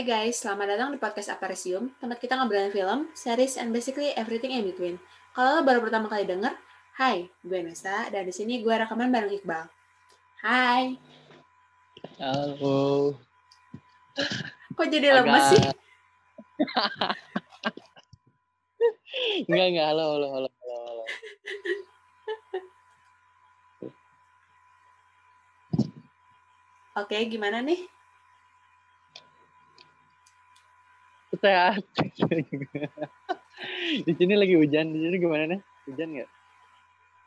guys, selamat datang di podcast Aparisium, tempat kita ngobrolin film, series, and basically everything in between. Kalau lo baru pertama kali denger, hai, gue Nesa, dan di sini gue rekaman bareng Iqbal. Hai. Halo. Kok jadi lemes sih? enggak, enggak. Halo, halo, halo, halo, halo. Oke, gimana nih? Sehat. di sini lagi hujan. Di sini gimana nih? Hujan nggak?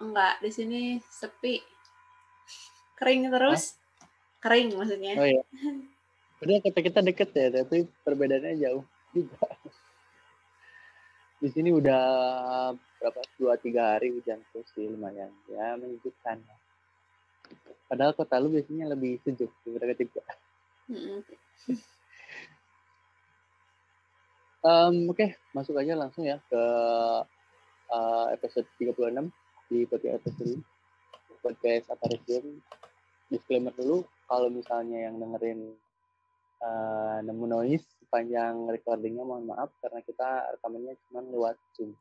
Enggak, di sini sepi. Kering terus. Kering maksudnya. Oh iya. Udah kata kita deket ya, tapi perbedaannya jauh juga. Di sini udah berapa dua tiga hari hujan terus sih lumayan ya menyejukkan. Padahal kota lu biasanya lebih sejuk daripada ketiga. Um, Oke, masuk aja langsung ya ke uh, episode 36 di podcast episode ini. Podcast Aparisium. Disclaimer dulu, kalau misalnya yang dengerin uh, nemu noise sepanjang recordingnya mohon maaf karena kita rekamannya cuma lewat Zoom.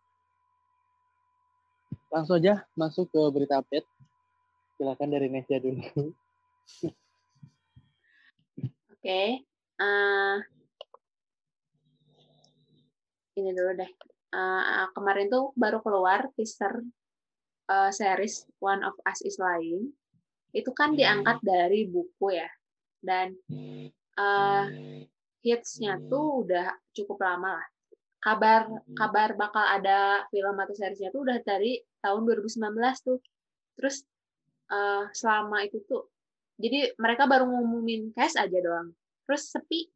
Langsung aja masuk ke berita update. Silakan dari Nesya dulu. Oke. eh, ini dulu deh. Eh, kemarin tuh baru keluar teaser eh, series One of Us is Lying. Itu kan Hmm. diangkat dari buku ya. Dan eh hitsnya tuh udah cukup lama lah. Kabar kabar bakal ada film atau seriesnya tuh udah dari tahun 2019 tuh. Terus eh, selama itu tuh jadi mereka baru ngumumin cast aja doang. Terus sepi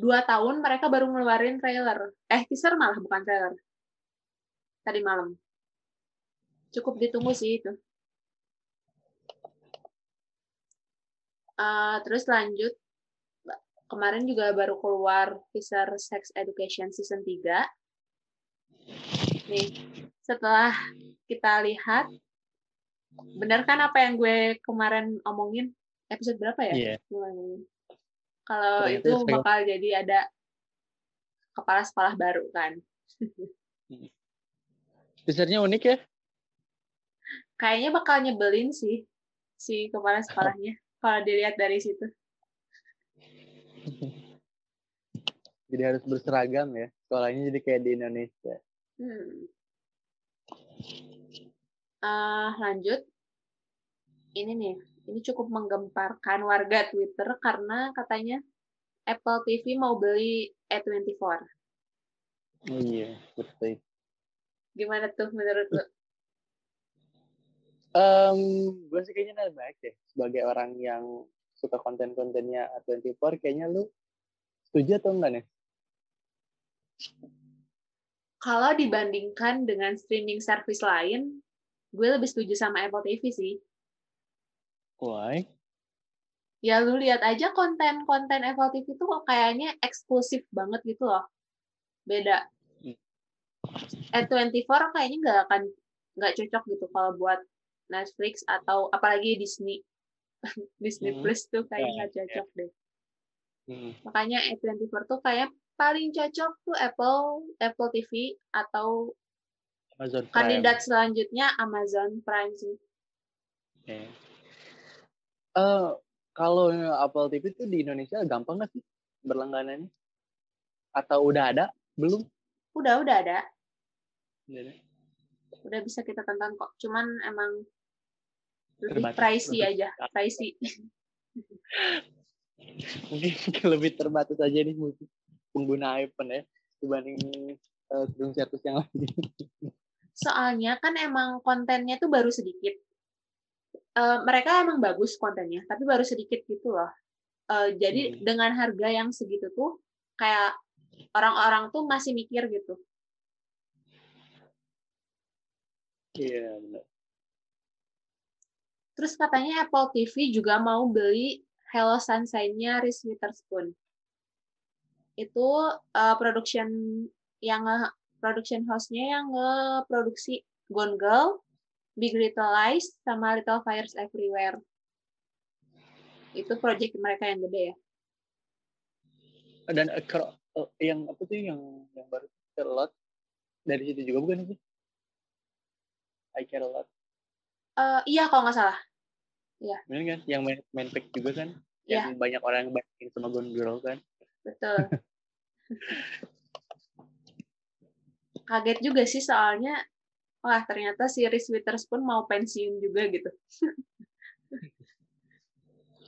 dua tahun mereka baru ngeluarin trailer. Eh teaser malah bukan trailer. Tadi malam. Cukup ditunggu sih itu. Eh, terus lanjut kemarin juga baru keluar teaser Sex Education season 3. Nih, setelah kita lihat benar kan apa yang gue kemarin omongin episode berapa ya? Iya. Kalau Ternyata itu segala- bakal jadi ada kepala sekolah baru kan. Teasernya unik ya? Kayaknya bakal nyebelin sih si kepala sekolahnya kalau dilihat dari situ. Jadi harus berseragam ya. Sekolahnya jadi kayak di Indonesia. Hmm. Eh, lanjut. Ini nih, ini cukup menggemparkan warga Twitter karena katanya Apple TV mau beli A24. Oh iya, betul. Gimana tuh menurut lu? Um, gue sih kayaknya lebih baik deh. Sebagai orang yang suka konten-kontennya A24, kayaknya lu setuju atau enggak nih? Kalau dibandingkan dengan streaming service lain, gue lebih setuju sama Apple TV sih. Why? Ya lu lihat aja konten-konten Apple TV tuh kok kayaknya eksklusif banget gitu loh. Beda. Hmm. A24 kayaknya nggak akan nggak cocok gitu kalau buat Netflix atau apalagi Disney. Disney Hmm. Plus tuh kayaknya Ya, nggak cocok deh. Hmm. Makanya A24 tuh kayak paling cocok tuh Apple Apple TV atau Amazon Prime. kandidat selanjutnya Amazon Prime sih. Oke. Eh, kalau Apple TV itu di Indonesia gampang nggak sih berlangganannya? Atau udah ada? Belum? Udah udah ada, Udah ada. udah bisa kita tonton kok. Cuman emang lebih Terbatas, pricey aja, pricey. Mungkin lebih terbatas aja nih pengguna iPhone ya dibanding streaming service yang lain. Soalnya kan emang kontennya tuh baru sedikit. Eh, mereka emang bagus kontennya, tapi baru sedikit gitu loh. Eh, jadi Hmm. dengan harga yang segitu tuh kayak orang-orang tuh masih mikir gitu. Iya benar. Terus katanya Apple TV juga mau beli Hello Sunshine-nya Reese Witherspoon. Itu eh, production yang production house-nya yang nge-produksi Gone Girl, Big Little Lies, sama Little Fires Everywhere. Itu project mereka yang gede ya. dan uh, yang apa tuh yang yang baru care a lot dari situ juga bukan sih? I care a lot. Uh, iya kalau nggak salah. Iya. Benar kan? Yang main main pick juga kan? Yeah. yang banyak orang yang bandingin sama Gone Girl kan? Betul. Kaget juga sih soalnya wah ternyata si Reese Witherspoon mau pensiun juga gitu.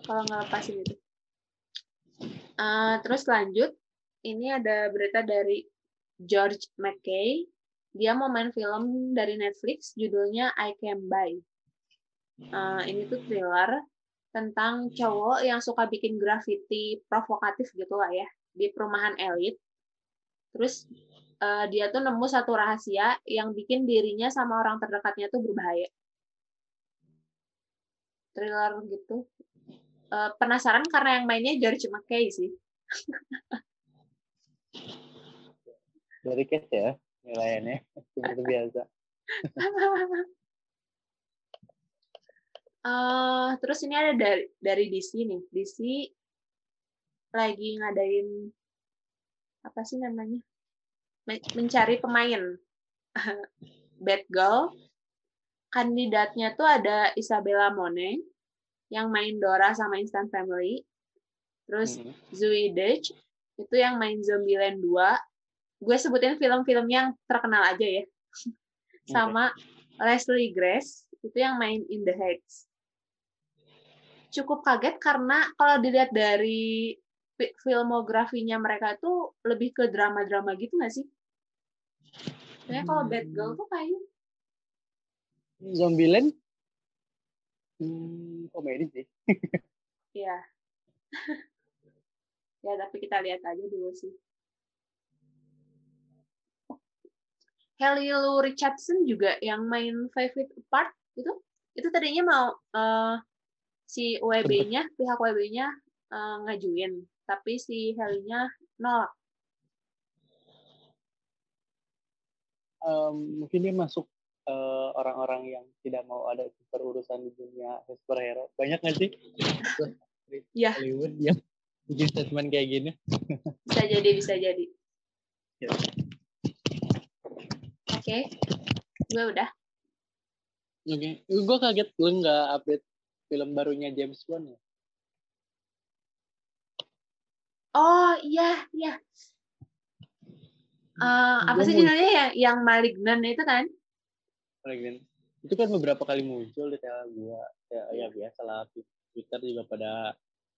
Kalau nggak lepasin itu. Uh, terus lanjut. Ini ada berita dari George McKay. Dia mau main film dari Netflix judulnya I Can Buy. Uh, ini tuh thriller tentang cowok yang suka bikin graffiti provokatif gitu lah ya di perumahan elit. Terus uh, dia tuh nemu satu rahasia yang bikin dirinya sama orang terdekatnya tuh berbahaya. Thriller gitu. Uh, penasaran karena yang mainnya George McKay sih. Dari case ya nilainya seperti biasa. uh, terus ini ada dari dari DC nih. DC lagi ngadain apa sih namanya? Mencari pemain. Bad girl. Kandidatnya tuh ada Isabella Monet yang main Dora sama Instant Family. Terus hmm. Zoe Deutsch itu yang main Zombieland 2 gue sebutin film-film yang terkenal aja ya. Sama okay. Leslie Grace itu yang main In the Heights. Cukup kaget karena kalau dilihat dari filmografinya mereka itu lebih ke drama-drama gitu nggak sih? Kayaknya kalau Bad Girl tuh kayaknya Zombieland hmm, komedi sih. Iya. ya tapi kita lihat aja dulu sih. Kelly Lou Richardson juga yang main Five Feet Apart itu itu tadinya mau uh, si WB-nya pihak WB-nya uh, ngajuin tapi si Helinya nolak. Um, mungkin dia masuk uh, orang-orang yang tidak mau ada berurusan di dunia superhero. Banyak nggak sih? ya. Hollywood yang bikin statement kayak gini. bisa jadi, bisa jadi. Ya. Oke, okay. gue udah. Oke, okay. gue kaget lu nggak update film barunya James Bond ya? Oh iya iya. Uh, apa sih judulnya ya yang malignan itu kan? Malignan. Itu kan beberapa kali muncul di tele gua. Ya, ya biasa lah Twitter juga pada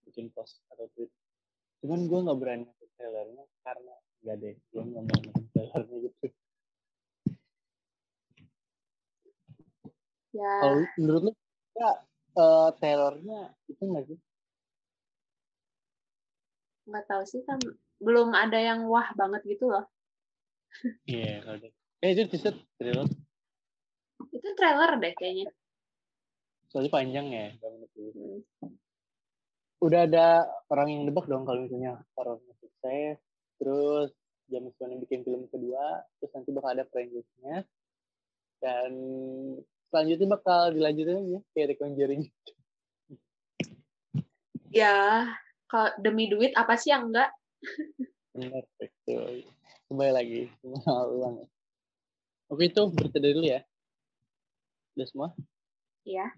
bikin post atau tweet. Cuman gua nggak berani nonton trailernya karena nggak deh, gua nggak mau nonton trailernya gitu. Ya. Kalau menurut lu ya uh, trailernya itu nggak sih? Nggak tahu sih kan belum ada yang wah banget gitu loh. Iya yeah, eh itu teaser trailer. Itu trailer deh kayaknya. Soalnya panjang ya hmm. udah ada orang yang nebak dong kalau misalnya horornya sukses. Terus James Bond bikin film kedua terus nanti bakal ada franchise-nya. Dan selanjutnya bakal dilanjutin aja kayak The Conjuring ya kalau demi duit apa sih yang enggak? Benar, betul. Kembali lagi, ulang. Oke itu berita dulu ya. Udah semua? Iya.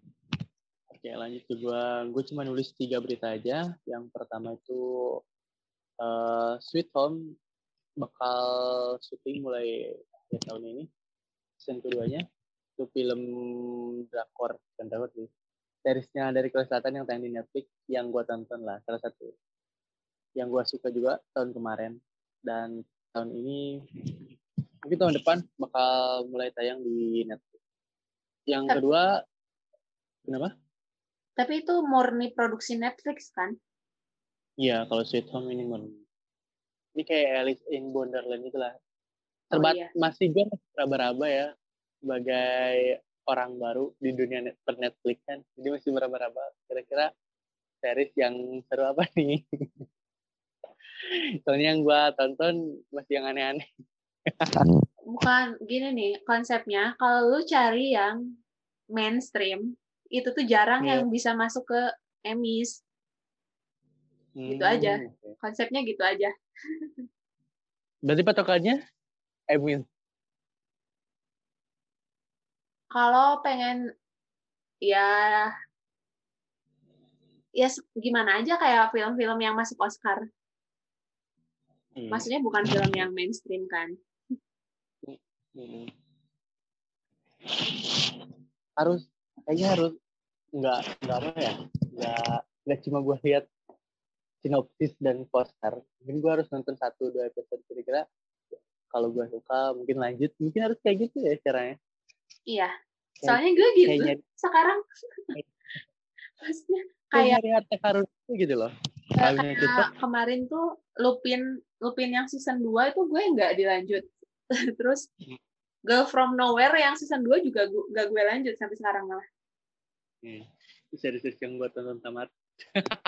Oke lanjut ke gue. Gue cuma nulis tiga berita aja. Yang pertama itu uh, Sweet Home bakal syuting mulai ya, tahun ini. Yang keduanya itu film drakor, kan drakor sih seriesnya dari Korea Selatan yang tayang di Netflix yang gue tonton lah salah satu yang gue suka juga tahun kemarin dan tahun ini mungkin tahun depan bakal mulai tayang di Netflix. Yang tapi, kedua kenapa? Tapi itu murni produksi Netflix kan? Iya, kalau Sweet Home ini murni. Ini kayak Alice in Wonderland itulah. Terbat oh, iya. masih gue raba-raba ya sebagai orang baru di dunia net, per Netflix kan. Jadi masih meraba-raba. Kira-kira series yang seru apa nih? Soalnya yang gue tonton masih yang aneh-aneh. Bukan gini nih konsepnya. Kalau lu cari yang mainstream itu tuh jarang yeah. yang bisa masuk ke Emmys. Gitu hmm, aja. konsepnya gitu aja. Berarti patokannya Emil. Kalau pengen ya ya gimana aja kayak film-film yang masuk Oscar. Hmm. Maksudnya bukan film yang mainstream kan? Hmm. Harus kayaknya harus nggak nggak apa ya nggak nggak cuma gue lihat sinopsis dan poster mungkin gue harus nonton satu dua episode kira-kira kalau gue suka mungkin lanjut mungkin harus kayak gitu ya caranya iya soalnya gue gitu kayaknya, sekarang maksudnya kayak nyari harta karun gitu loh kayak kemarin tuh Lupin Lupin yang season 2 itu gue nggak dilanjut terus. Girl from Nowhere yang season 2 juga gue, gak gue lanjut sampai sekarang malah hmm. series yang gue tonton tamat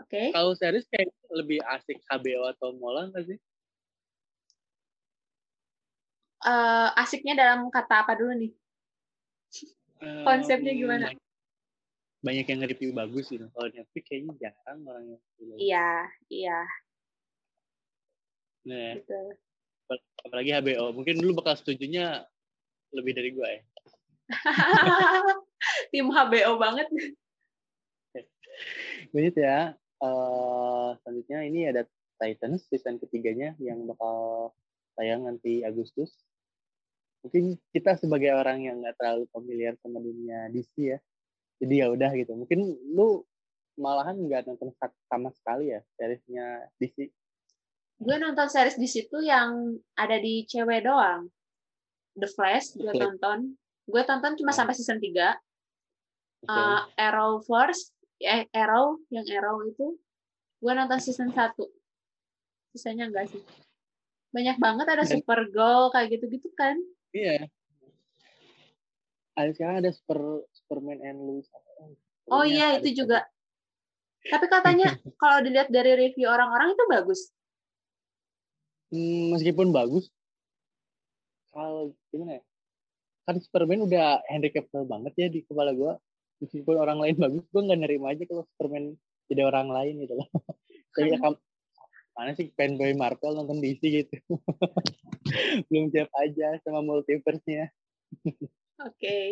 Oke. Okay. Kalau series kayak lebih asik HBO atau Mola nggak sih? Uh, asiknya dalam kata apa dulu nih? Konsepnya gimana? Banyak yang nge-review bagus gitu. Kalau Netflix kayaknya jarang orang yang Iya, iya. Nah, apalagi HBO. Mungkin dulu bakal setujunya lebih dari gue ya. Tim HBO banget. Begitu ya. Uh, selanjutnya ini ada Titans season ketiganya yang bakal tayang nanti Agustus mungkin kita sebagai orang yang nggak terlalu familiar sama dunia DC ya. Jadi ya udah gitu. Mungkin lu malahan nggak nonton sama sekali ya seriesnya DC gue nonton series di situ yang ada di cewek doang. The Flash gue tonton gue tonton cuma oh. sampai season 3 okay. uh, Arrow Force eh Arrow yang Arrow itu gue nonton season 1 sisanya enggak sih? Banyak banget ada Supergirl kayak gitu-gitu kan Iya. Ada sekarang ada Super Superman and Lois. Oh iya itu juga. Tapi katanya kalau dilihat dari review orang-orang itu bagus. Hmm, meskipun bagus, kalau gimana ya? Kan Superman udah Henry Cavill banget ya di kepala gue. Meskipun orang lain bagus, gue nggak nerima aja kalau Superman jadi orang lain gitu loh. Jadi mana sih fanboy Marvel nonton DC gitu? Belum siap aja sama multiverse-nya. Oke. Okay.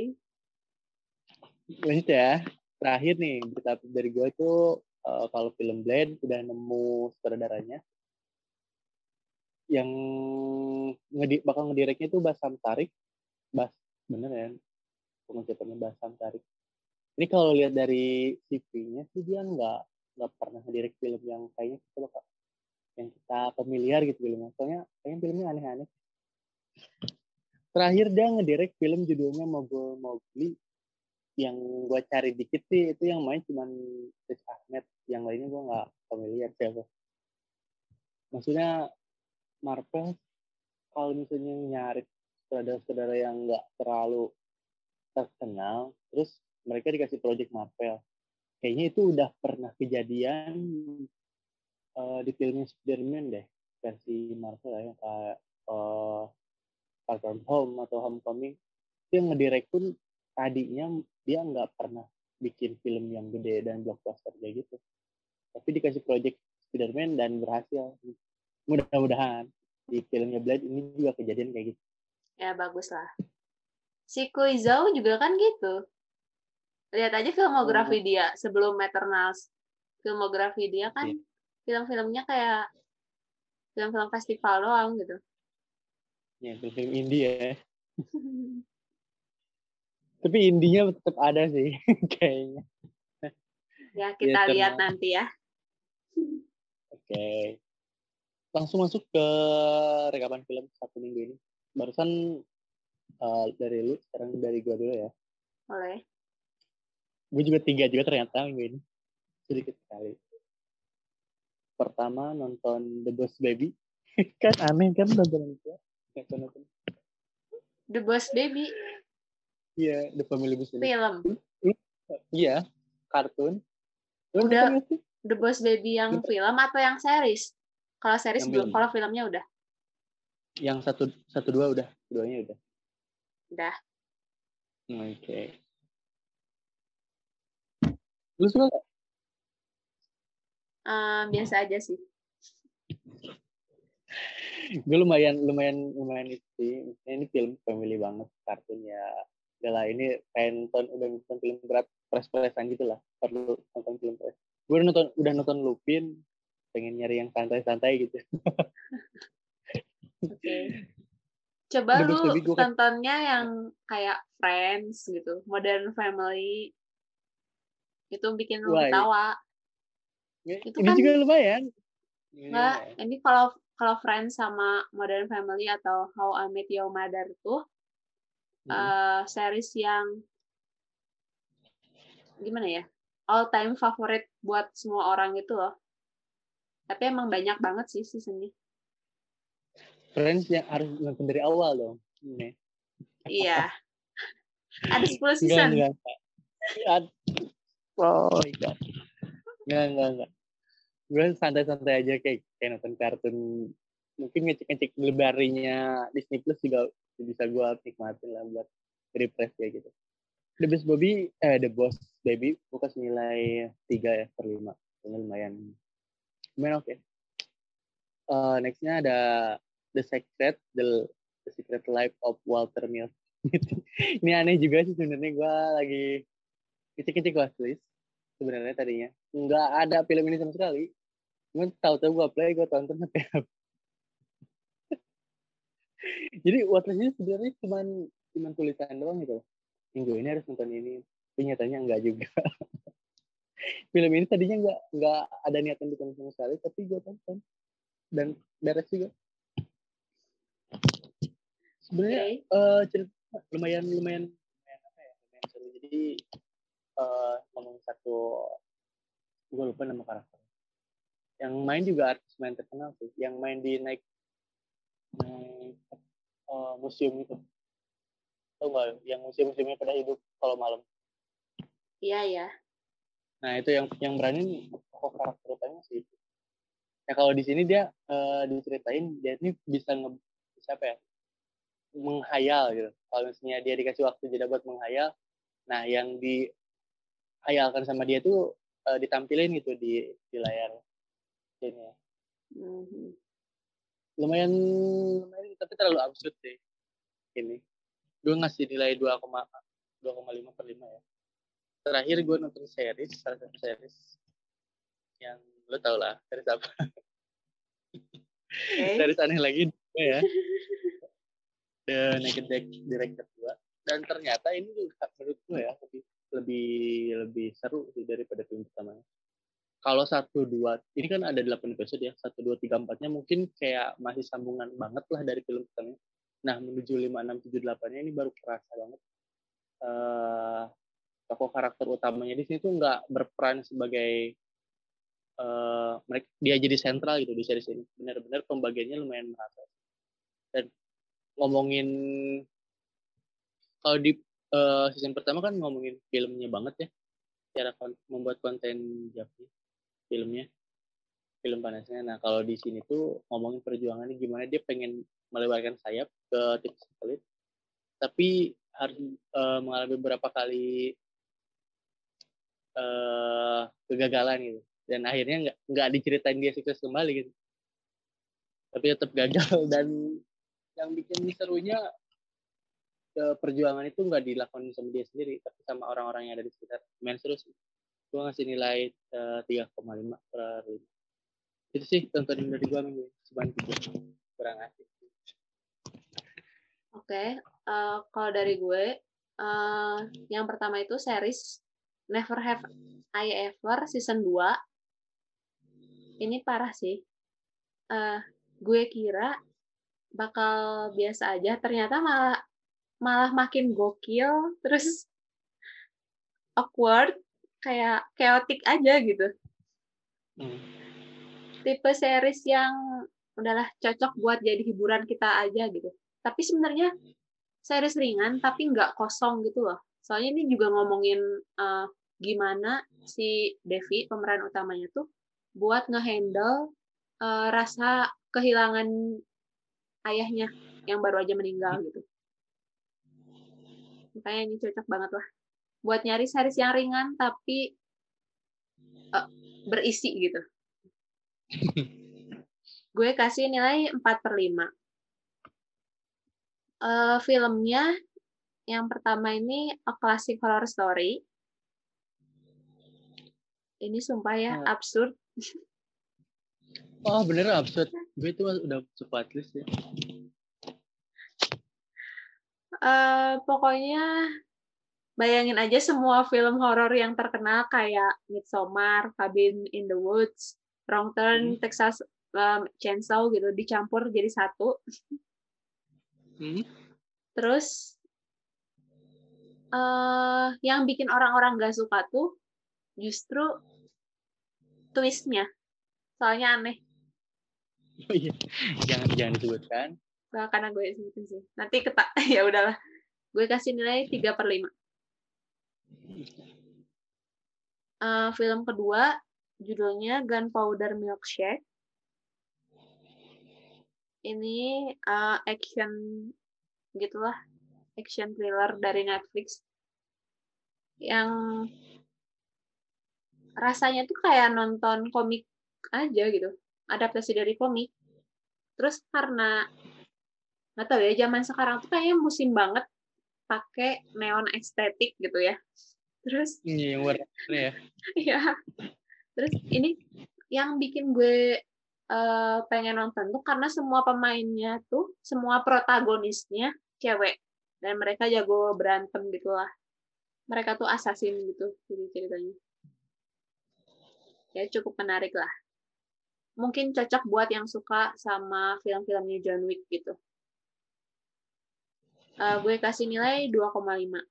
lanjut ya. Terakhir nih berita dari gue tuh uh, kalau film Blade udah nemu sutradaranya. Yang ngedi bakal ngedireknya tuh Basam Tarik Bas bener ya? Pengucapannya Basam Tarik ini kalau lihat dari CV-nya sih dia nggak nggak pernah ngedirek film yang kayaknya kita bakal yang kita familiar gitu filmnya. Soalnya kayaknya filmnya aneh-aneh. Terakhir dia ngedirect film judulnya Mogul Mowgli yang gue cari dikit sih itu yang main cuman Chris Ahmed. Yang lainnya gue nggak familiar siapa maksudnya Marvel kalau misalnya nyari saudara-saudara yang nggak terlalu terkenal terus mereka dikasih project Marvel. Kayaknya itu udah pernah kejadian uh, di filmnya Spider-Man deh versi Marvel ya kayak uh, Far From Home atau Homecoming. Dia ngedirect pun tadinya dia nggak pernah bikin film yang gede dan blockbuster kayak gitu. Tapi dikasih project Spider-Man dan berhasil. Mudah-mudahan di filmnya Blade ini juga kejadian kayak gitu. Ya bagus lah. Si Kuizao juga kan gitu. Lihat aja filmografi oh. dia sebelum Eternals. Filmografi dia kan yeah film-filmnya kayak film-film festival doang gitu. Ya, film indie ya. Tapi indinya tetap ada sih kayaknya. Ya, kita ya, lihat nanti ya. Oke. Okay. Langsung masuk ke rekaman film satu minggu ini. Barusan uh, dari lu, sekarang dari gua dulu ya. Boleh. Gue juga tiga juga ternyata minggu ini. Sedikit sekali pertama nonton The Boss Baby. Kan aneh kan nonton itu? Nonton. The Boss Baby. Iya The Family Boss Baby. Film. Iya kartun. Lu udah. The Boss Baby yang film atau yang series? Kalau series belum kalau filmnya udah. Yang satu satu dua udah. Keduanya udah. Udah. Oke. Okay. lu suka gak? Uh, biasa aja sih. gue lumayan lumayan lumayan itu sih. Ini film family banget kartunya. Lah ini kayak nonton udah nonton film berat press-pressan gitu lah. Perlu nonton film press. Gue nonton udah nonton Lupin, pengen nyari yang santai-santai gitu. Okay. Coba lu tontonnya yang kayak Friends gitu, Modern Family. Itu bikin lu iya. Ketawa. itu ini kan, juga lumayan. Enggak, yeah. ini kalau kalau Friends sama Modern Family atau How I Met Your Mother tuh hmm. uh, series yang gimana ya? All time favorite buat semua orang itu loh. Tapi emang banyak banget sih seasonnya. Friends yang harus nonton dari awal dong. Ini. Iya. Ada 10 season. Enggak, enggak. Oh, enggak. Enggak, enggak, enggak. Gue santai-santai aja kayak, kayak nonton kartun. Mungkin ngecek-ngecek lebarinya Disney Plus juga bisa gue nikmatin lah buat refresh ya gitu. The Boss Bobby, eh The Boss Baby, gue kasih nilai 3 ya per 5. Ini lumayan. Lumayan oke. Okay. Uh, nextnya ada The Secret, The, The Secret Life of Walter Mills. ini aneh juga sih sebenarnya gue lagi kecil-kecil watchlist sebenarnya tadinya. Nggak ada film ini sama sekali. Cuma tahu-tahu gue play gue tonton sampai jadi watchlistnya sebenarnya cuma cuma tulisan doang gitu? Minggu ini harus nonton ini. Tapi nyatanya enggak juga. Film ini tadinya enggak enggak ada niatan ditonton sama sekali tapi gue tonton. Dan beres juga. Sebenarnya okay. uh, eh, cerita lumayan lumayan lumayan apa ya lumayan seru. Jadi uh, ngomong satu gue lupa nama karakter. Yang main juga artis main terkenal sih. Yang main di naik naik uh, museum itu. Tau gak yang museum-museumnya pada hidup kalau malam? Iya ya nah itu yang yang berani pokok karakter utamanya sih ya kalau di sini dia uh, diceritain dia ini bisa nge siapa ya? Menghayal gitu. Kalau misalnya dia dikasih waktu jeda buat menghayal, nah yang dihayalkan sama dia tuh uh, ditampilin gitu di di layar ini. Mm-hmm. Lumayan lumayan tapi terlalu absurd deh ini. Gue ngasih nilai 2,2,5 per 5 ya. Terakhir gue nonton series, salah satu series yang lo tau lah, series apa. Okay. series aneh lagi ya. The Naked Deck Director 2 dan ternyata ini juga menurut gue ya lebih lebih lebih seru sih daripada film pertama. Kalau satu dua ini kan ada delapan episode ya satu dua tiga empatnya mungkin kayak masih sambungan banget lah dari film pertama. Nah menuju lima enam tujuh delapannya ini baru kerasa banget. Uh, tokoh karakter utamanya di sini tuh nggak berperan sebagai uh, mereka dia jadi sentral gitu di series ini. Benar-benar pembagiannya lumayan merata. Dan ngomongin kalau di uh, season pertama kan ngomongin filmnya banget ya. Cara kon membuat konten Javi filmnya. Film panasnya. Nah kalau di sini tuh ngomongin perjuangannya gimana dia pengen melebarkan sayap ke tim satelit. Tapi harus uh, mengalami beberapa kali uh, kegagalan gitu. Dan akhirnya nggak nggak diceritain dia sukses kembali gitu. Tapi tetap gagal dan yang bikin serunya perjuangan itu nggak dilakukan sama dia sendiri tapi sama orang-orang yang ada di sekitar. Main seru sih. Gue ngasih nilai eh, tiga koma lima per lima. Itu sih tontonan dari gue minggu tiga. Kurang asik. Oke okay. uh, eh, kalau dari gue uh, yang pertama itu series Never Have I Ever season 2 ini parah sih. Uh, gue kira bakal biasa aja. Ternyata malah malah makin gokil terus awkward kayak chaotic aja gitu hmm. tipe series yang udahlah cocok buat jadi hiburan kita aja gitu tapi sebenarnya series ringan tapi nggak kosong gitu loh soalnya ini juga ngomongin uh, gimana si Devi pemeran utamanya tuh buat ngehandle uh, rasa kehilangan ayahnya yang baru aja meninggal gitu. Makanya ini cocok banget lah. Buat nyari series yang ringan tapi uh, berisi gitu. gue kasih nilai 4 per 5. Uh, filmnya yang pertama ini A Classic Horror Story. Ini sumpah ya, Hmm. absurd. Oh bener absurd. Gue itu udah cepat list ya. Eh, pokoknya bayangin aja semua film horor yang terkenal kayak Midsommar, Cabin in the Woods, Wrong Turn, Hmm. Texas um, Chainsaw gitu dicampur jadi satu. Hmm? Terus eh yang bikin orang-orang gak suka tuh justru twistnya. Soalnya aneh. Oh iya. Jangan jangan disebutkan. Nah, karena gue sebutin sih. Nanti ketak ya udahlah. Gue kasih nilai 3 per 5. Eh, film kedua judulnya Gunpowder Milkshake. Ini eh, action gitulah, action thriller dari Netflix yang rasanya tuh kayak nonton komik aja gitu, adaptasi dari komik. Terus karena nggak tahu ya zaman sekarang tuh kayaknya musim banget pakai neon estetik gitu ya. Terus Ini yang warna ya. ya terus ini yang bikin gue eh, pengen nonton tuh karena semua pemainnya tuh semua protagonisnya cewek. Dan mereka jago berantem gitu lah. Mereka tuh assassin gitu jadi ceritanya. Ya cukup menarik lah. Mungkin cocok buat yang suka sama film-filmnya John Wick gitu Eh, gue kasih nilai 2,5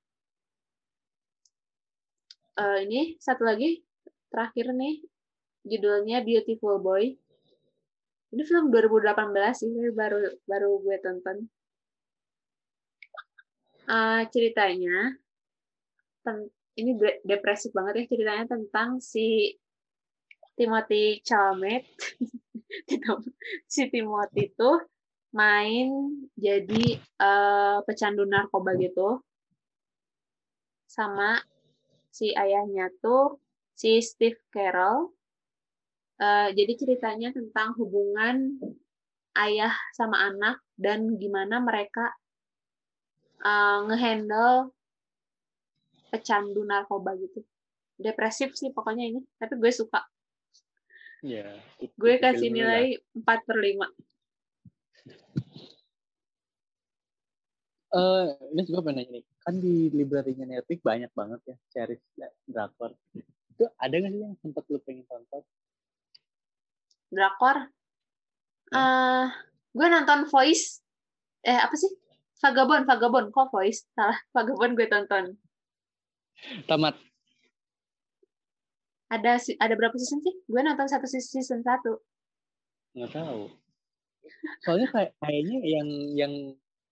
Eh, ini satu lagi terakhir nih judulnya Beautiful Boy. Ini film 2018 sih, baru baru gue tonton. Eh, ceritanya ini de- depresif banget ya ceritanya tentang si Timothy Chalamet. si Timothy itu main jadi eh, pecandu narkoba gitu sama si ayahnya tuh si Steve Carell. Eh, jadi ceritanya tentang hubungan ayah sama anak dan gimana mereka eh, ngehandle pecandu narkoba gitu. Depresif sih pokoknya ini, tapi gue suka. Iya. Gue kasih nilai 4 per 5. Eh, ini juga pengen nanya nih. Kan di library-nya Netflix banyak banget ya series drakor. Itu ada nggak sih yang sempat lu pengen tonton? Drakor. Ya. eh gue nonton Voice. Eh, apa sih? Vagabond, Vagabond. Kok Voice? Salah. Vagabond gue tonton. Tamat. Ada ada berapa season sih? Gue nonton satu season season satu. Nggak tahu. Soalnya kayak kayaknya yang yang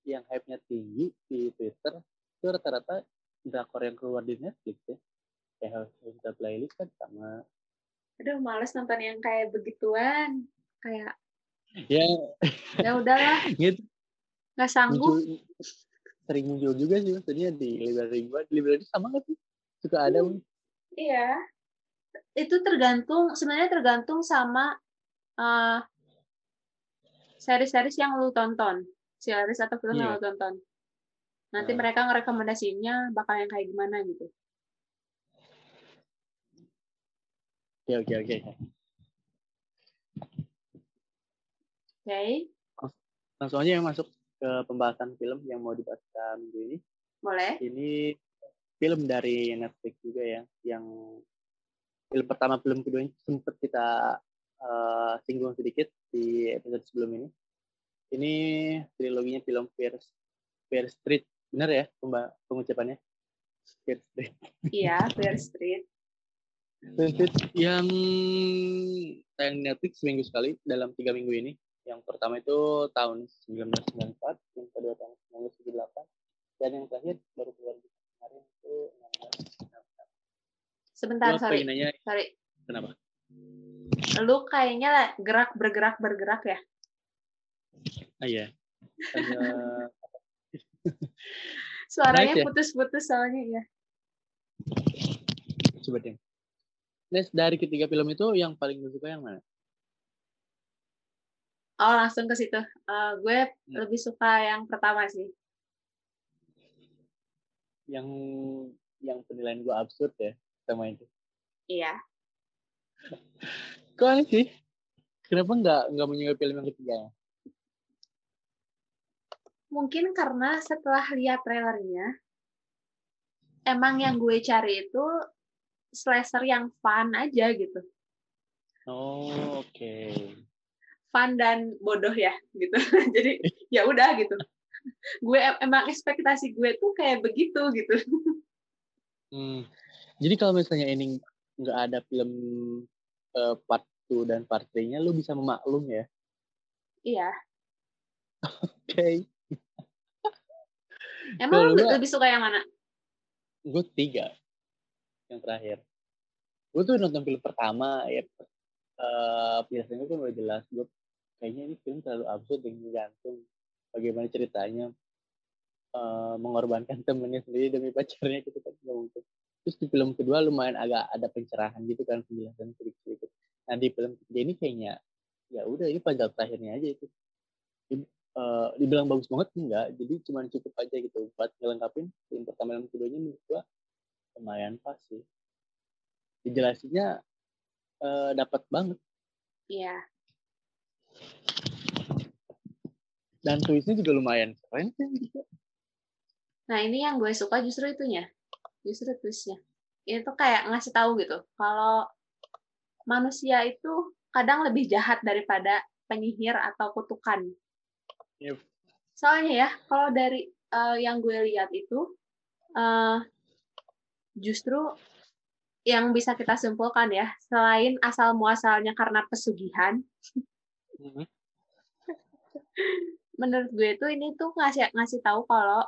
yang hype-nya tinggi di Twitter itu rata-rata drakor yang keluar di Netflix ya. Kayak the Playlist kan sama. Aduh, males nonton yang kayak begituan. Kayak Ya, ya udahlah, gitu. nggak sanggup. muncul sering muncul juga sih maksudnya di library gua di library sama nggak sih suka ada Hmm. Iya. Itu tergantung, sebenarnya tergantung sama eh series-series yang lu tonton. Series atau film yang Iya. lu tonton. Nanti Nah. mereka ngerekomendasinya bakal yang kayak gimana gitu. oke oke oke Oke, langsung aja yang masuk ke pembahasan film yang mau dibahas minggu ini boleh. ini film dari Netflix juga ya yang film pertama film kedua ini sempat kita eh, singgung sedikit di episode sebelum ini ini triloginya film Fear, Fear Street benar ya pengucapannya Fear Street Iya, Fear Street. Fear Street yang tayang Netflix seminggu sekali dalam tiga minggu ini yang pertama itu tahun 1994 yang kedua tahun 1978 dan yang terakhir baru keluar di kemarin itu 1996. Sebentar, Gua sorry. nanya Sorry. kenapa? Lu kayaknya gerak bergerak bergerak ya. Ah iya. Suaranya Nice ya? putus-putus soalnya ya. coba deh. Nes dari ketiga film itu yang paling lu suka yang mana? Oh, langsung ke situ. Uh, gue hmm. lebih suka yang pertama sih. Yang yang penilaian gue absurd ya sama itu. Iya. Kok aneh sih? Kenapa nggak nggak menyukai film yang ketiga? Mungkin karena setelah lihat trailernya, emang yang gue cari itu slasher yang fun aja gitu. Oh, oke. Okay fun dan bodoh ya gitu jadi ya udah gitu gue emang ekspektasi gue tuh kayak begitu gitu hmm. jadi kalau misalnya ini nggak ada film uh, part 2 dan part 3 nya lu bisa memaklum ya iya oke okay. Emang lu lebih suka yang mana? Gue tiga. Yang terakhir. Gue tuh nonton film pertama ya. Uh, biasanya kan udah jelas. Gue kayaknya ini film terlalu absurd dan gantung bagaimana ceritanya uh, mengorbankan temennya sendiri demi pacarnya gitu kan nggak mungkin. Terus di film kedua lumayan agak ada pencerahan gitu kan penjelasan sedikit-sedikit. Nah di film ketiga ini kayaknya ya udah ini panjang terakhirnya aja itu uh, dibilang bagus banget enggak jadi cuma cukup aja gitu buat ngelengkapin film pertama dan keduanya menurut gua lumayan pas sih dijelasinnya uh, dapat banget iya dan twistnya juga lumayan keren sih. Nah ini yang gue suka justru itunya, justru twistnya. Itu kayak ngasih tahu gitu, kalau manusia itu kadang lebih jahat daripada penyihir atau kutukan. Yep. Soalnya ya, kalau dari uh, yang gue lihat itu, uh, justru yang bisa kita simpulkan ya, selain asal muasalnya karena pesugihan, mm -hmm menurut gue tuh ini tuh ngasih ngasih tahu kalau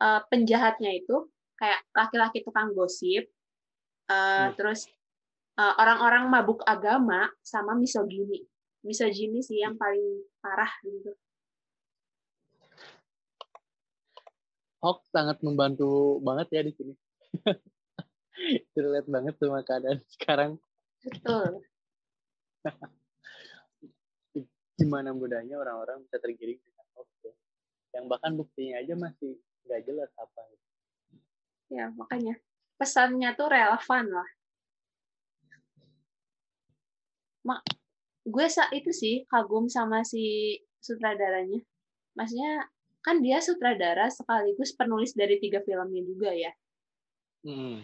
uh, penjahatnya itu kayak laki-laki tukang gosip, uh, hmm. terus orang orang-orang mabuk agama sama misogini. Misogini sih yang paling parah gitu. Hoax sangat membantu banget ya di sini. Terlihat banget sama keadaan sekarang. Betul. Gimana mudahnya orang-orang bisa tergiring yang bahkan buktinya aja masih nggak jelas apa ya makanya pesannya tuh relevan lah mak gue saat itu sih kagum sama si sutradaranya maksudnya kan dia sutradara sekaligus penulis dari tiga filmnya juga ya hmm.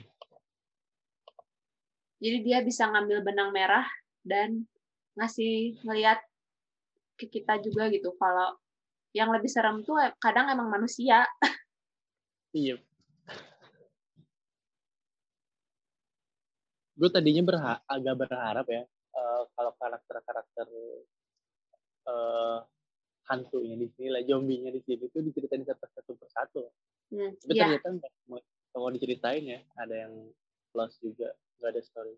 jadi dia bisa ngambil benang merah dan ngasih ngeliat ke kita juga gitu kalau yang lebih serem tuh kadang emang manusia. Iya. Gue tadinya berha agak berharap ya uh, kalau karakter-karakter uh, hantunya di sini lah, zombinya di sini tuh diceritain satu satu persatu. Hmm, Tapi yeah. ternyata nggak mau diceritain ya, ada yang plus juga, nggak ada story.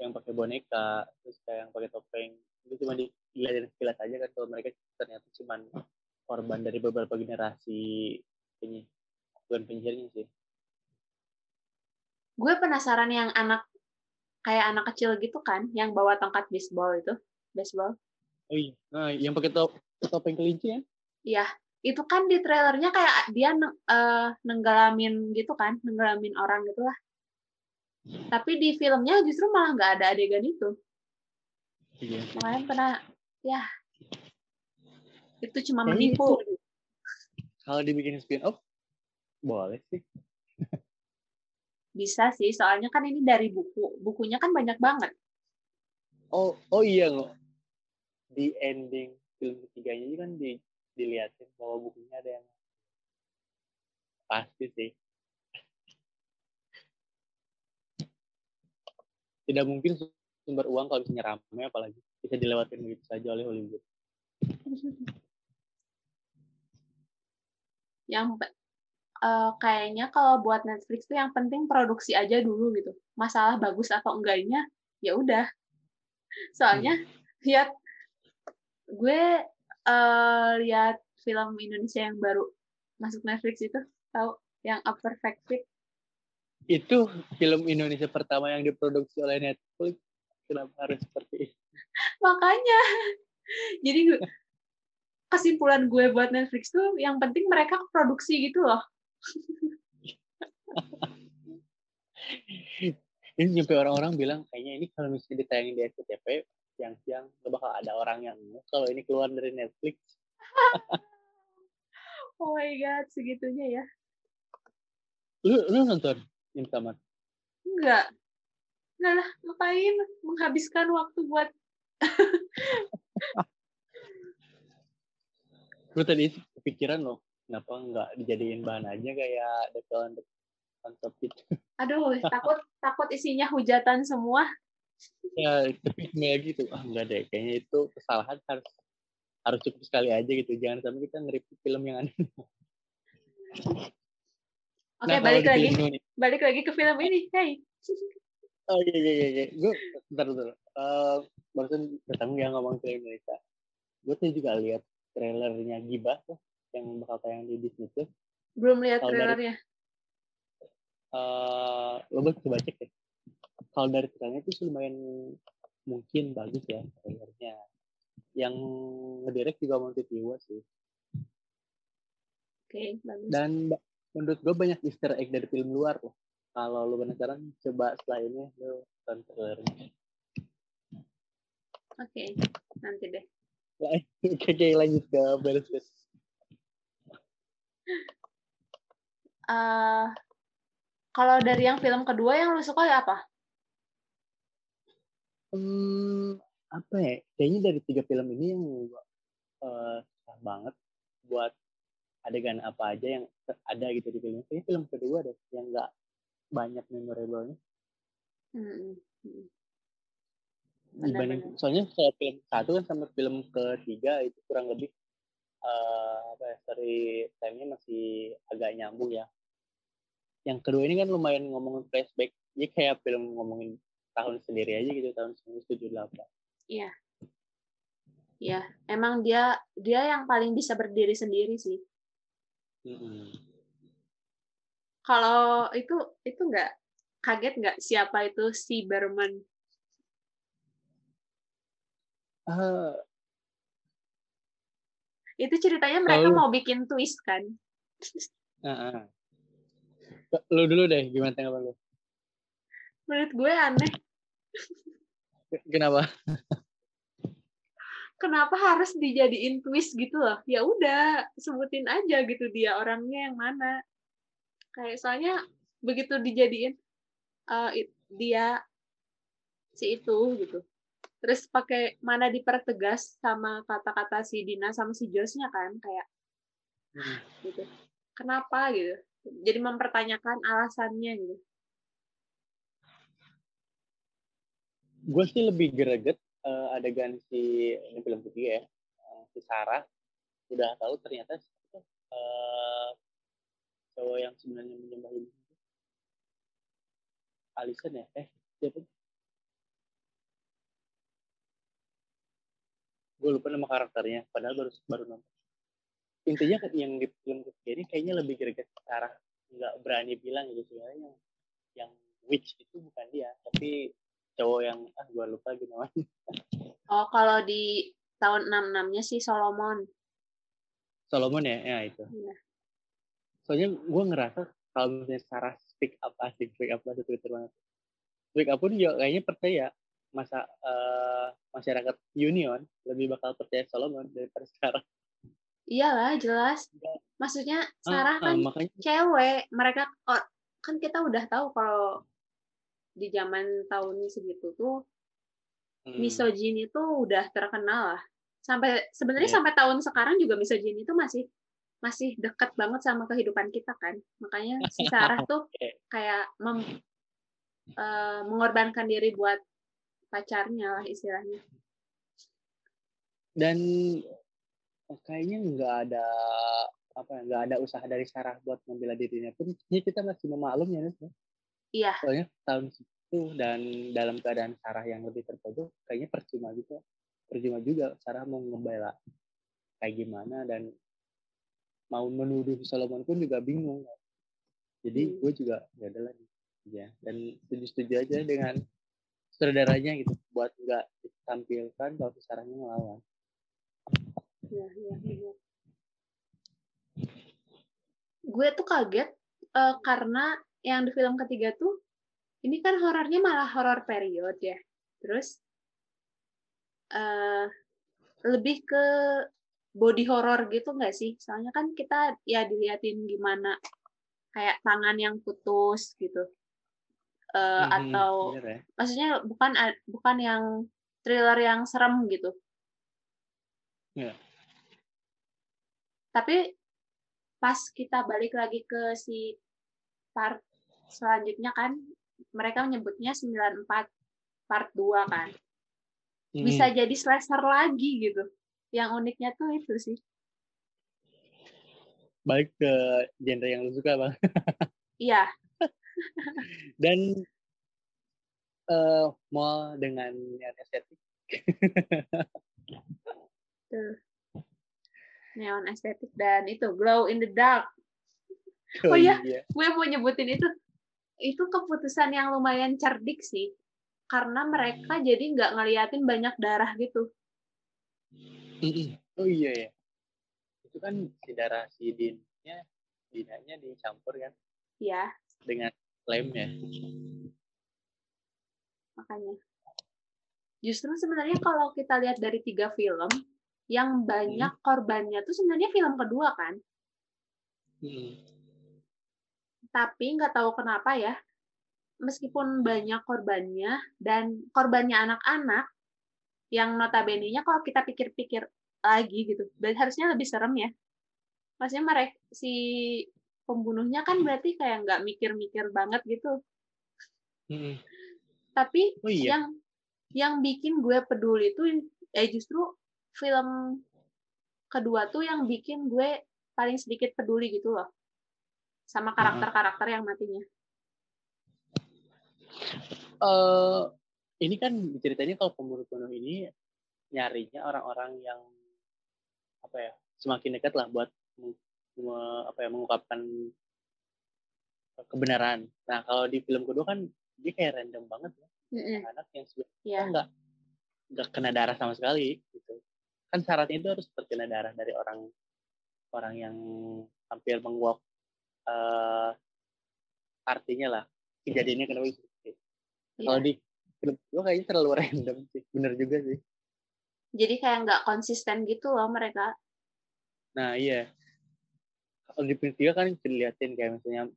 Yang pakai boneka, terus kayak yang pakai topeng, itu cuma dilihatin sekilas aja kan kalau mereka ternyata cuma korban dari beberapa generasi ini bukan penyihirnya sih gue penasaran yang anak kayak anak kecil gitu kan yang bawa tongkat baseball itu baseball oh iya nah yang pakai top topeng kelinci ya iya itu kan di trailernya kayak dia uh, nenggalamin gitu kan nenggalamin orang gitu lah tapi di filmnya justru malah nggak ada adegan itu Iya. Makanya pernah ya itu cuma menipu. Kalau dibikin spin off boleh sih. Bisa sih, soalnya kan ini dari buku. Bukunya kan banyak banget. Oh, oh iya. Di ending film ketiganya kan di, dilihatin bahwa bukunya ada yang pasti sih. Tidak mungkin sumber uang kalau misalnya rame apalagi bisa dilewatin begitu saja oleh Hollywood. Yang uh, kayaknya kalau buat Netflix tuh yang penting produksi aja dulu gitu. Masalah bagus atau enggaknya ya udah. Soalnya hmm. Gue uh, lihat film Indonesia yang baru masuk Netflix itu tahu yang A Perfect Fit itu film Indonesia pertama yang diproduksi oleh Netflix. Kenapa harus seperti itu? Makanya. Jadi gue, kesimpulan gue buat Netflix tuh yang penting mereka produksi gitu loh. Ini sampai orang-orang bilang kayaknya ini kalau misalnya ditayangin di SCTV siang-siang gak bakal ada orang yang kalau ini keluar dari Netflix. Oh my god segitunya ya? Lu lu nonton Insamat enggak. Enggak lah ngapain menghabiskan waktu buat lu tadi kepikiran loh kenapa nggak dijadiin bahan aja kayak The Clown on top gitu aduh takut takut isinya hujatan semua ya tapi kayak gitu. Ah enggak deh kayaknya itu kesalahan harus harus cukup sekali aja gitu. Jangan sampai kita ngerip film yang aneh oke okay, nah, balik lagi. ini, balik lagi ke film ini. Hey. Iya iya, iya. gue bentar bentar. Uh, barusan ketemu yang ngomong film Indonesia. Gue tuh juga lihat trailernya Gibah tuh yang bakal tayang di Disney tuh belum lihat trailernya. Uh, lo coba cek deh kalau dari trailernya itu lumayan mungkin bagus ya trailernya. Yang ngedirect juga Monty Tiwa sih. Oke okay, bagus. Dan menurut gue banyak Easter egg dari film luar loh. Kalau lo penasaran coba setelah ini lo tonton trailernya. Oke okay, nanti deh. Oke okay, lanjut ke beres-beres uh, kalau dari yang film kedua yang lu suka ya apa? Hmm, apa ya? Kayaknya dari tiga film ini yang uh, susah banget buat adegan apa aja yang ada gitu di film. Kayaknya film kedua deh yang nggak banyak memorable-nya. Hmm. Dibanding, soalnya kalau film satu kan sama film ketiga itu kurang lebih uh, apa ya, story time-nya masih agak nyambung ya yang kedua ini kan lumayan ngomongin flashback jadi kayak film ngomongin tahun sendiri aja gitu tahun 1978 iya iya emang dia dia yang paling bisa berdiri sendiri sih mm -hmm. kalau itu itu nggak kaget nggak siapa itu si Berman uh, itu ceritanya mereka mau bikin twist kan uh -uh. Lu dulu deh, gimana tanggapan lu? Menurut gue aneh. Kenapa? Kenapa harus dijadiin twist gitu loh? Ya udah, sebutin aja gitu dia orangnya yang mana. Kayak soalnya begitu dijadiin uh, dia si itu gitu. Terus pakai mana dipertegas sama kata-kata si Dina sama si Josnya kan kayak hmm. gitu. Kenapa gitu? jadi mempertanyakan alasannya gitu gue sih lebih greget uh, adegan si ini film ketiga ya uh, si Sarah. Udah tahu ternyata uh, cowok yang sebenarnya menyembah ini Alison ya? Eh siapa? Gue lupa nama karakternya padahal baru baru nonton. Intinya yang di film ketiga ini kayaknya lebih greget cara nggak berani bilang gitu ya yang yang witch itu bukan dia tapi cowok yang ah gue lupa gitu namanya oh kalau di tahun 66 nya sih Solomon. Solomon ya? Ya itu. Iya. soalnya gue ngerasa kalau misalnya Sarah speak up asik speak up bahasa Twitter banget. Speak up pun juga kayaknya percaya masa uh, masyarakat Union lebih bakal percaya Solomon daripada sekarang Iyalah, jelas. Iya. Maksudnya ah, Sarah ah, kan makanya... cewek, mereka oh, kan kita udah tahu kalau di zaman tahun segitu tuh hmm. misogini itu udah terkenal lah. Sampai sebenarnya yeah. sampai tahun sekarang juga misogini itu masih masih dekat banget sama kehidupan kita kan. Makanya si Sarah tuh kayak mem, uh, mengorbankan diri buat pacarnya lah istilahnya. Dan kayaknya nggak ada apa ya, nggak ada usaha dari Sarah buat membela dirinya pun ini kita masih memaklum ya Nes ya? Iya. Soalnya tahun itu dan dalam keadaan Sarah yang lebih terpojok kayaknya percuma gitu. Percuma juga Sarah mau membela kayak gimana dan mau menuduh Solomon pun juga bingung. Jadi hmm. gue juga ya adalah ya. Dan setuju-setuju aja dengan saudaranya gitu buat nggak ditampilkan kalau Sarahnya melawan Iya, iya, iya. Gue tuh kaget uh, karena yang di film ketiga tuh ini kan horornya malah horor period ya. Terus uh, lebih ke body horror gitu nggak sih? Soalnya kan kita ya diliatin gimana kayak tangan yang putus gitu. Uh, hmm, atau ya? maksudnya bukan bukan yang thriller yang serem gitu. Yeah. Tapi pas kita balik lagi ke si part selanjutnya kan mereka menyebutnya 94 part 2 kan. Hmm. Bisa jadi slasher lagi gitu. Yang uniknya tuh itu sih. Balik ke genre yang lu suka, Bang. Iya. Dan uh, mall dengan yang estetik. Tuh neon estetik dan itu glow in the dark. Oh, oh iya, gue mau nyebutin itu. Itu keputusan yang lumayan cerdik sih, karena mereka hmm. jadi nggak ngeliatin banyak darah gitu. Oh iya ya, itu kan si darah si dinnya, dinanya dicampur kan? Iya. Dengan klaimnya. Makanya. Justru sebenarnya kalau kita lihat dari tiga film, yang banyak hmm. korbannya tuh sebenarnya film kedua kan. Hmm. Tapi nggak tahu kenapa ya, meskipun banyak korbannya dan korbannya anak-anak, yang notabene-nya kalau kita pikir-pikir lagi gitu, berarti harusnya lebih serem ya. Maksudnya mereka si pembunuhnya kan berarti kayak nggak mikir-mikir banget gitu. Hmm. Tapi oh, iya. yang yang bikin gue peduli itu eh justru film kedua tuh yang bikin gue paling sedikit peduli gitu loh sama karakter-karakter yang matinya. Uh, ini kan ceritanya kalau pembunuh-pembunuh ini nyarinya orang-orang yang apa ya semakin dekat lah buat me, apa ya mengungkapkan kebenaran. Nah kalau di film kedua kan dia kayak random banget ya, mm -hmm. anak yang sebenarnya yeah. nggak nggak kena darah sama sekali gitu kan syaratnya itu harus terkena darah dari orang orang yang hampir menguap uh, artinya lah kejadiannya kenapa bisa yeah. kalau di film gue kayaknya terlalu random sih bener juga sih. Jadi kayak nggak konsisten gitu loh mereka. Nah iya. Kalau di film tiga kan dilihatin kayak misalnya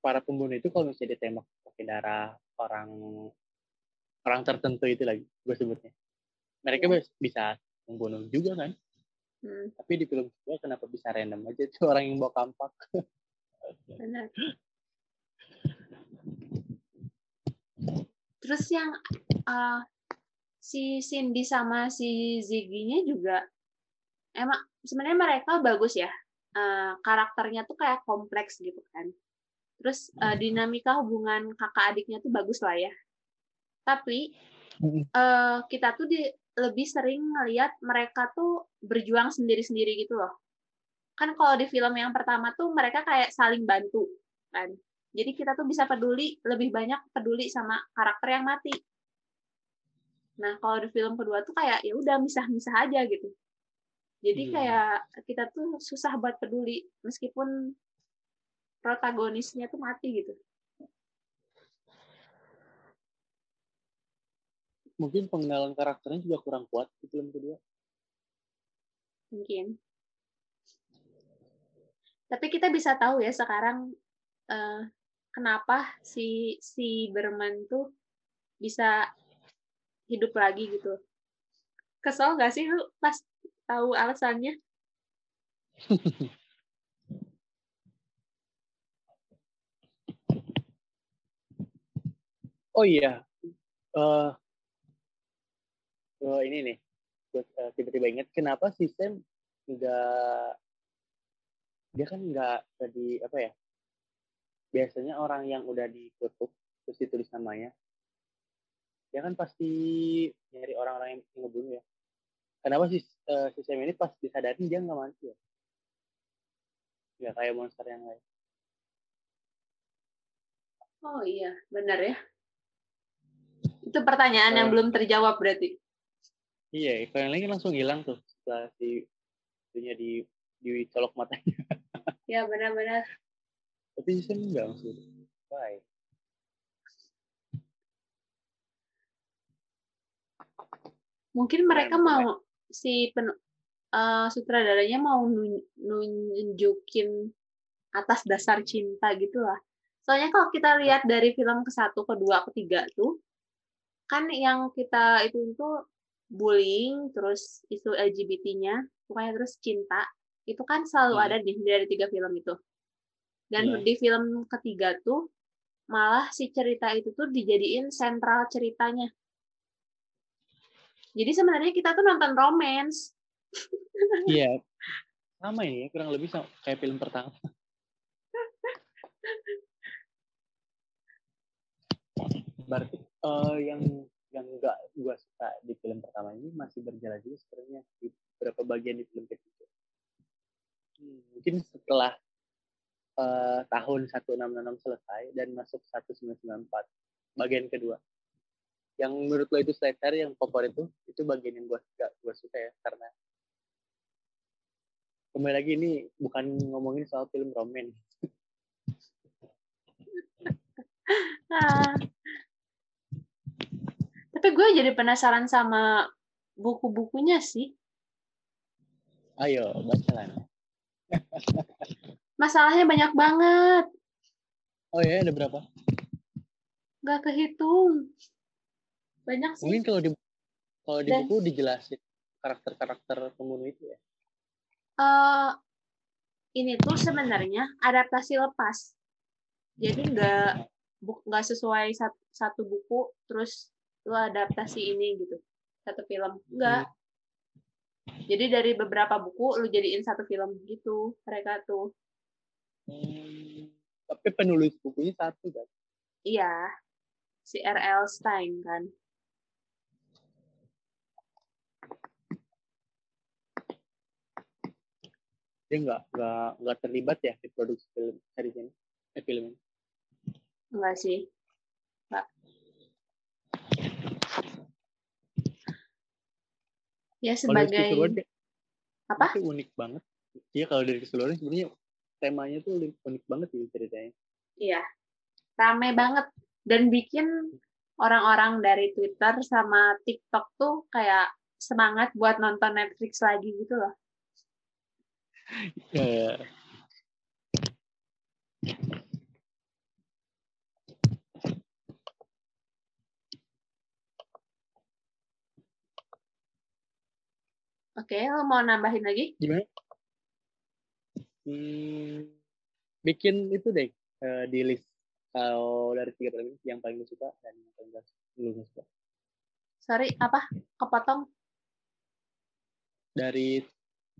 para pembunuh itu kalau misalnya ditembak pakai darah orang orang tertentu itu lagi gue sebutnya. Mereka yeah. bisa membunuh juga kan. Hmm. tapi di film kedua kenapa bisa random aja tuh orang yang bawa kampak benar. Terus yang uh, si Cindy sama si Ziggy-nya juga emang sebenarnya mereka bagus ya. Uh, karakternya tuh kayak kompleks gitu kan. Terus uh, dinamika hubungan kakak adiknya tuh bagus lah ya. Tapi uh, kita tuh di lebih sering ngelihat mereka tuh berjuang sendiri-sendiri gitu loh. Kan kalau di film yang pertama tuh mereka kayak saling bantu kan. Jadi kita tuh bisa peduli lebih banyak peduli sama karakter yang mati. Nah, kalau di film kedua tuh kayak ya udah misah-misah aja gitu. Jadi hmm. kayak kita tuh susah buat peduli meskipun protagonisnya tuh mati gitu. mungkin pengenalan karakternya juga kurang kuat di film kedua. Mungkin. Tapi kita bisa tahu ya sekarang uh, kenapa si si Berman tuh bisa hidup lagi gitu. Kesel gak sih lu pas tahu alasannya? oh iya, uh, ini nih gue uh, tiba-tiba inget kenapa sistem nggak dia kan nggak di apa ya biasanya orang yang udah ditutup terus ditulis namanya dia kan pasti nyari orang-orang yang ngebunuh ya. Kenapa sih uh, sistem ini pas disadarin dia nggak mati ya? Nggak kayak monster yang lain. Oh iya benar ya. Itu pertanyaan uh, yang belum terjawab berarti. Iya, kalau yang lain kan langsung hilang tuh setelah si itunya di dicolok matanya. Ya benar-benar. Tapi Jason enggak maksudnya why? Mungkin mereka Keren, mau si pen, uh, sutradaranya mau nun- nunjukin atas dasar cinta gitu lah. Soalnya kalau kita lihat dari film ke satu, kedua, ketiga tuh, kan yang kita itu itu bullying, terus isu LGBT-nya, pokoknya terus cinta, itu kan selalu Hmm. ada di dari tiga film itu. Dan Iya. di film ketiga tuh, malah si cerita itu tuh dijadiin sentral ceritanya. Jadi sebenarnya kita tuh nonton romance. iya sama ya, kurang lebih sama, kayak film pertama berarti eh, yang yang enggak gua suka di film pertama ini masih berjalan juga sebenarnya di beberapa bagian di film ketiga mungkin setelah eh, tahun 1666 selesai dan masuk 1994 bagian kedua yang menurut lo itu slider yang favorit itu itu bagian yang gua gak gua suka ya karena kembali lagi ini bukan ngomongin soal film romen Ah. Tapi gue jadi penasaran sama buku-bukunya sih. ayo baca lah Masalahnya banyak banget. oh ya ada berapa Gak kehitung. Banyak sih. mungkin kalau di kalau di Dan- buku dijelasin karakter-karakter pembunuh itu ya eh ini tuh sebenarnya adaptasi lepas. Jadi nggak nggak sesuai satu, satu buku terus lu adaptasi ini gitu satu film enggak jadi dari beberapa buku lu jadiin satu film gitu mereka tuh. Hmm, tapi penulis bukunya satu kan? Iya si R.L. Stein kan. Dia nggak nggak nggak terlibat ya di produksi film series ini eh, film ini enggak sih ya sebagai apa? Itu unik banget. Iya kalau dari keseluruhan sebenarnya temanya tuh unik banget sih ceritanya. Iya, rame banget. Dan bikin orang-orang dari Twitter sama TikTok tuh kayak semangat buat nonton Netflix lagi gitu loh. ya Oke, lo mau nambahin lagi? gimana hmm, bikin itu deh eh, di list kalau dari tiga film yang paling lu suka dan yang paling gak lu suka Sorry, apa? Kepotong? dari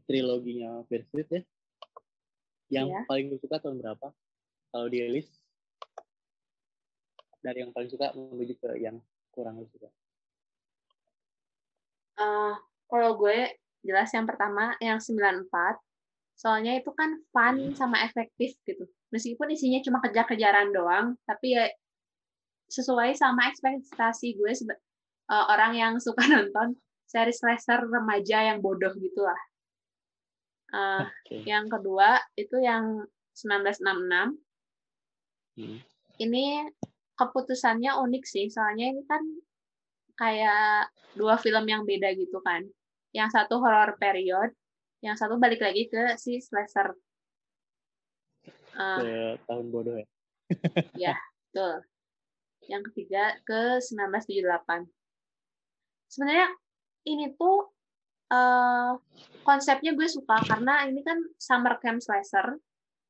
triloginya Street ya yang Iya. paling lu suka tahun berapa kalau di list dari yang paling suka menuju ke yang kurang lu suka Eh, kalau gue jelas yang pertama yang 94. Soalnya itu kan fun sama efektif gitu. Meskipun isinya cuma kejar-kejaran doang, tapi ya sesuai sama ekspektasi gue eh, orang yang suka nonton series slasher remaja yang bodoh gitu lah. Eh, Oke. yang kedua itu yang 1966. Hmm. Ini keputusannya unik sih, soalnya ini kan kayak dua film yang beda gitu kan. Yang satu horror period, yang satu balik lagi ke si slasher. Ke tahun bodoh ya Betul. Yang ketiga ke 1978. Sebenarnya ini tuh eh konsepnya gue suka karena ini kan summer camp slasher.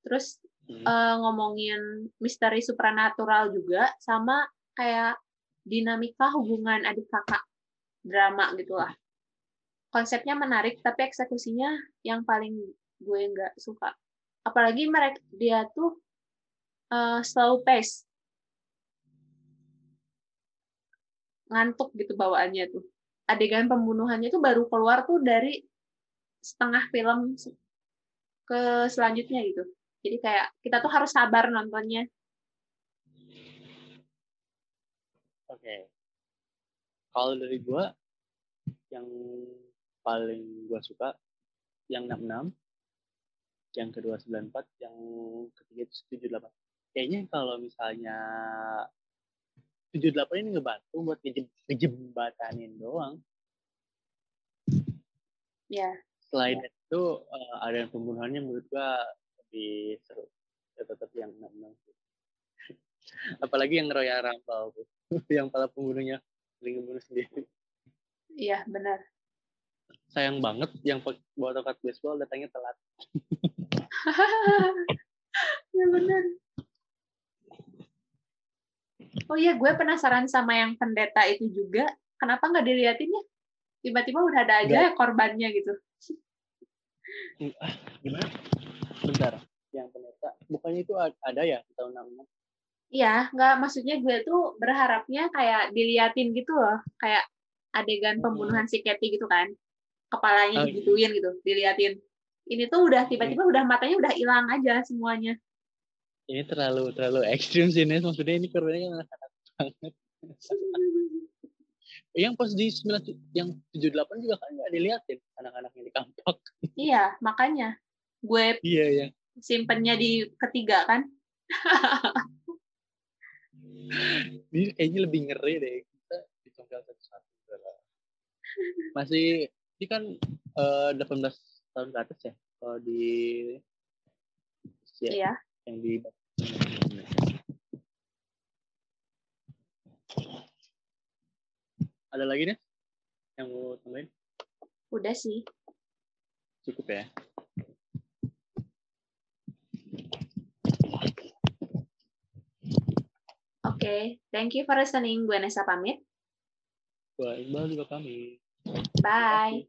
Terus Hmm. eh, ngomongin misteri supranatural juga sama kayak dinamika hubungan adik kakak drama gitulah. Konsepnya menarik tapi eksekusinya yang paling gue nggak suka. Apalagi mereka dia tuh eh, slow pace. Ngantuk gitu bawaannya tuh. Adegan pembunuhannya tuh baru keluar tuh dari setengah film ke selanjutnya gitu. Jadi kayak kita tuh harus sabar nontonnya. Oke. Kalau dari gua yang paling gue suka yang 66 yang kedua 94 yang ketiga itu 78 kayaknya kalau misalnya 78 ini ngebantu buat ngejem, ngejembatanin doang. Ya selain ya. itu uh, ada yang pembunuhannya menurut gua lebih seru. Ya, tetap yang 66 apalagi yang Royal Rumble. Yang para pembunuhnya saling membunuh sendiri. Iya benar sayang banget yang bawa tongkat baseball datangnya telat. Ya benar oh iya gue penasaran sama yang pendeta itu juga. Kenapa nggak diliatin ya? Tiba-tiba udah ada aja Gak. korbannya gitu. Gimana? Bentar. Yang pendeta bukannya itu ada ya tahun 66 Iya, nggak maksudnya gue tuh berharapnya kayak diliatin gitu loh, kayak adegan hmm. pembunuhan si Katy gitu kan, kepalanya oh, digituin gitu, diliatin. Ini tuh udah tiba-tiba udah matanya udah hilang aja semuanya. Ini terlalu terlalu ekstrim sih, Nes. Maksudnya ini korbannya sangat banget. yang pas di 9, yang 78 juga kan nggak diliatin anak-anak yang di kampak. Iya, makanya gue iya, iya. simpennya di ketiga kan. Ini kayaknya lebih ngeri deh kita dicongkel satu-satu. Masih ini kan uh, eh, 18 tahun ke atas ya kalau di ya, iya. yang di ada lagi nih yang mau tambahin? Udah sih. Cukup ya. Oke, okay. thank you for listening. Gue Nesa pamit. Gue Iqbal juga pamit. Bye.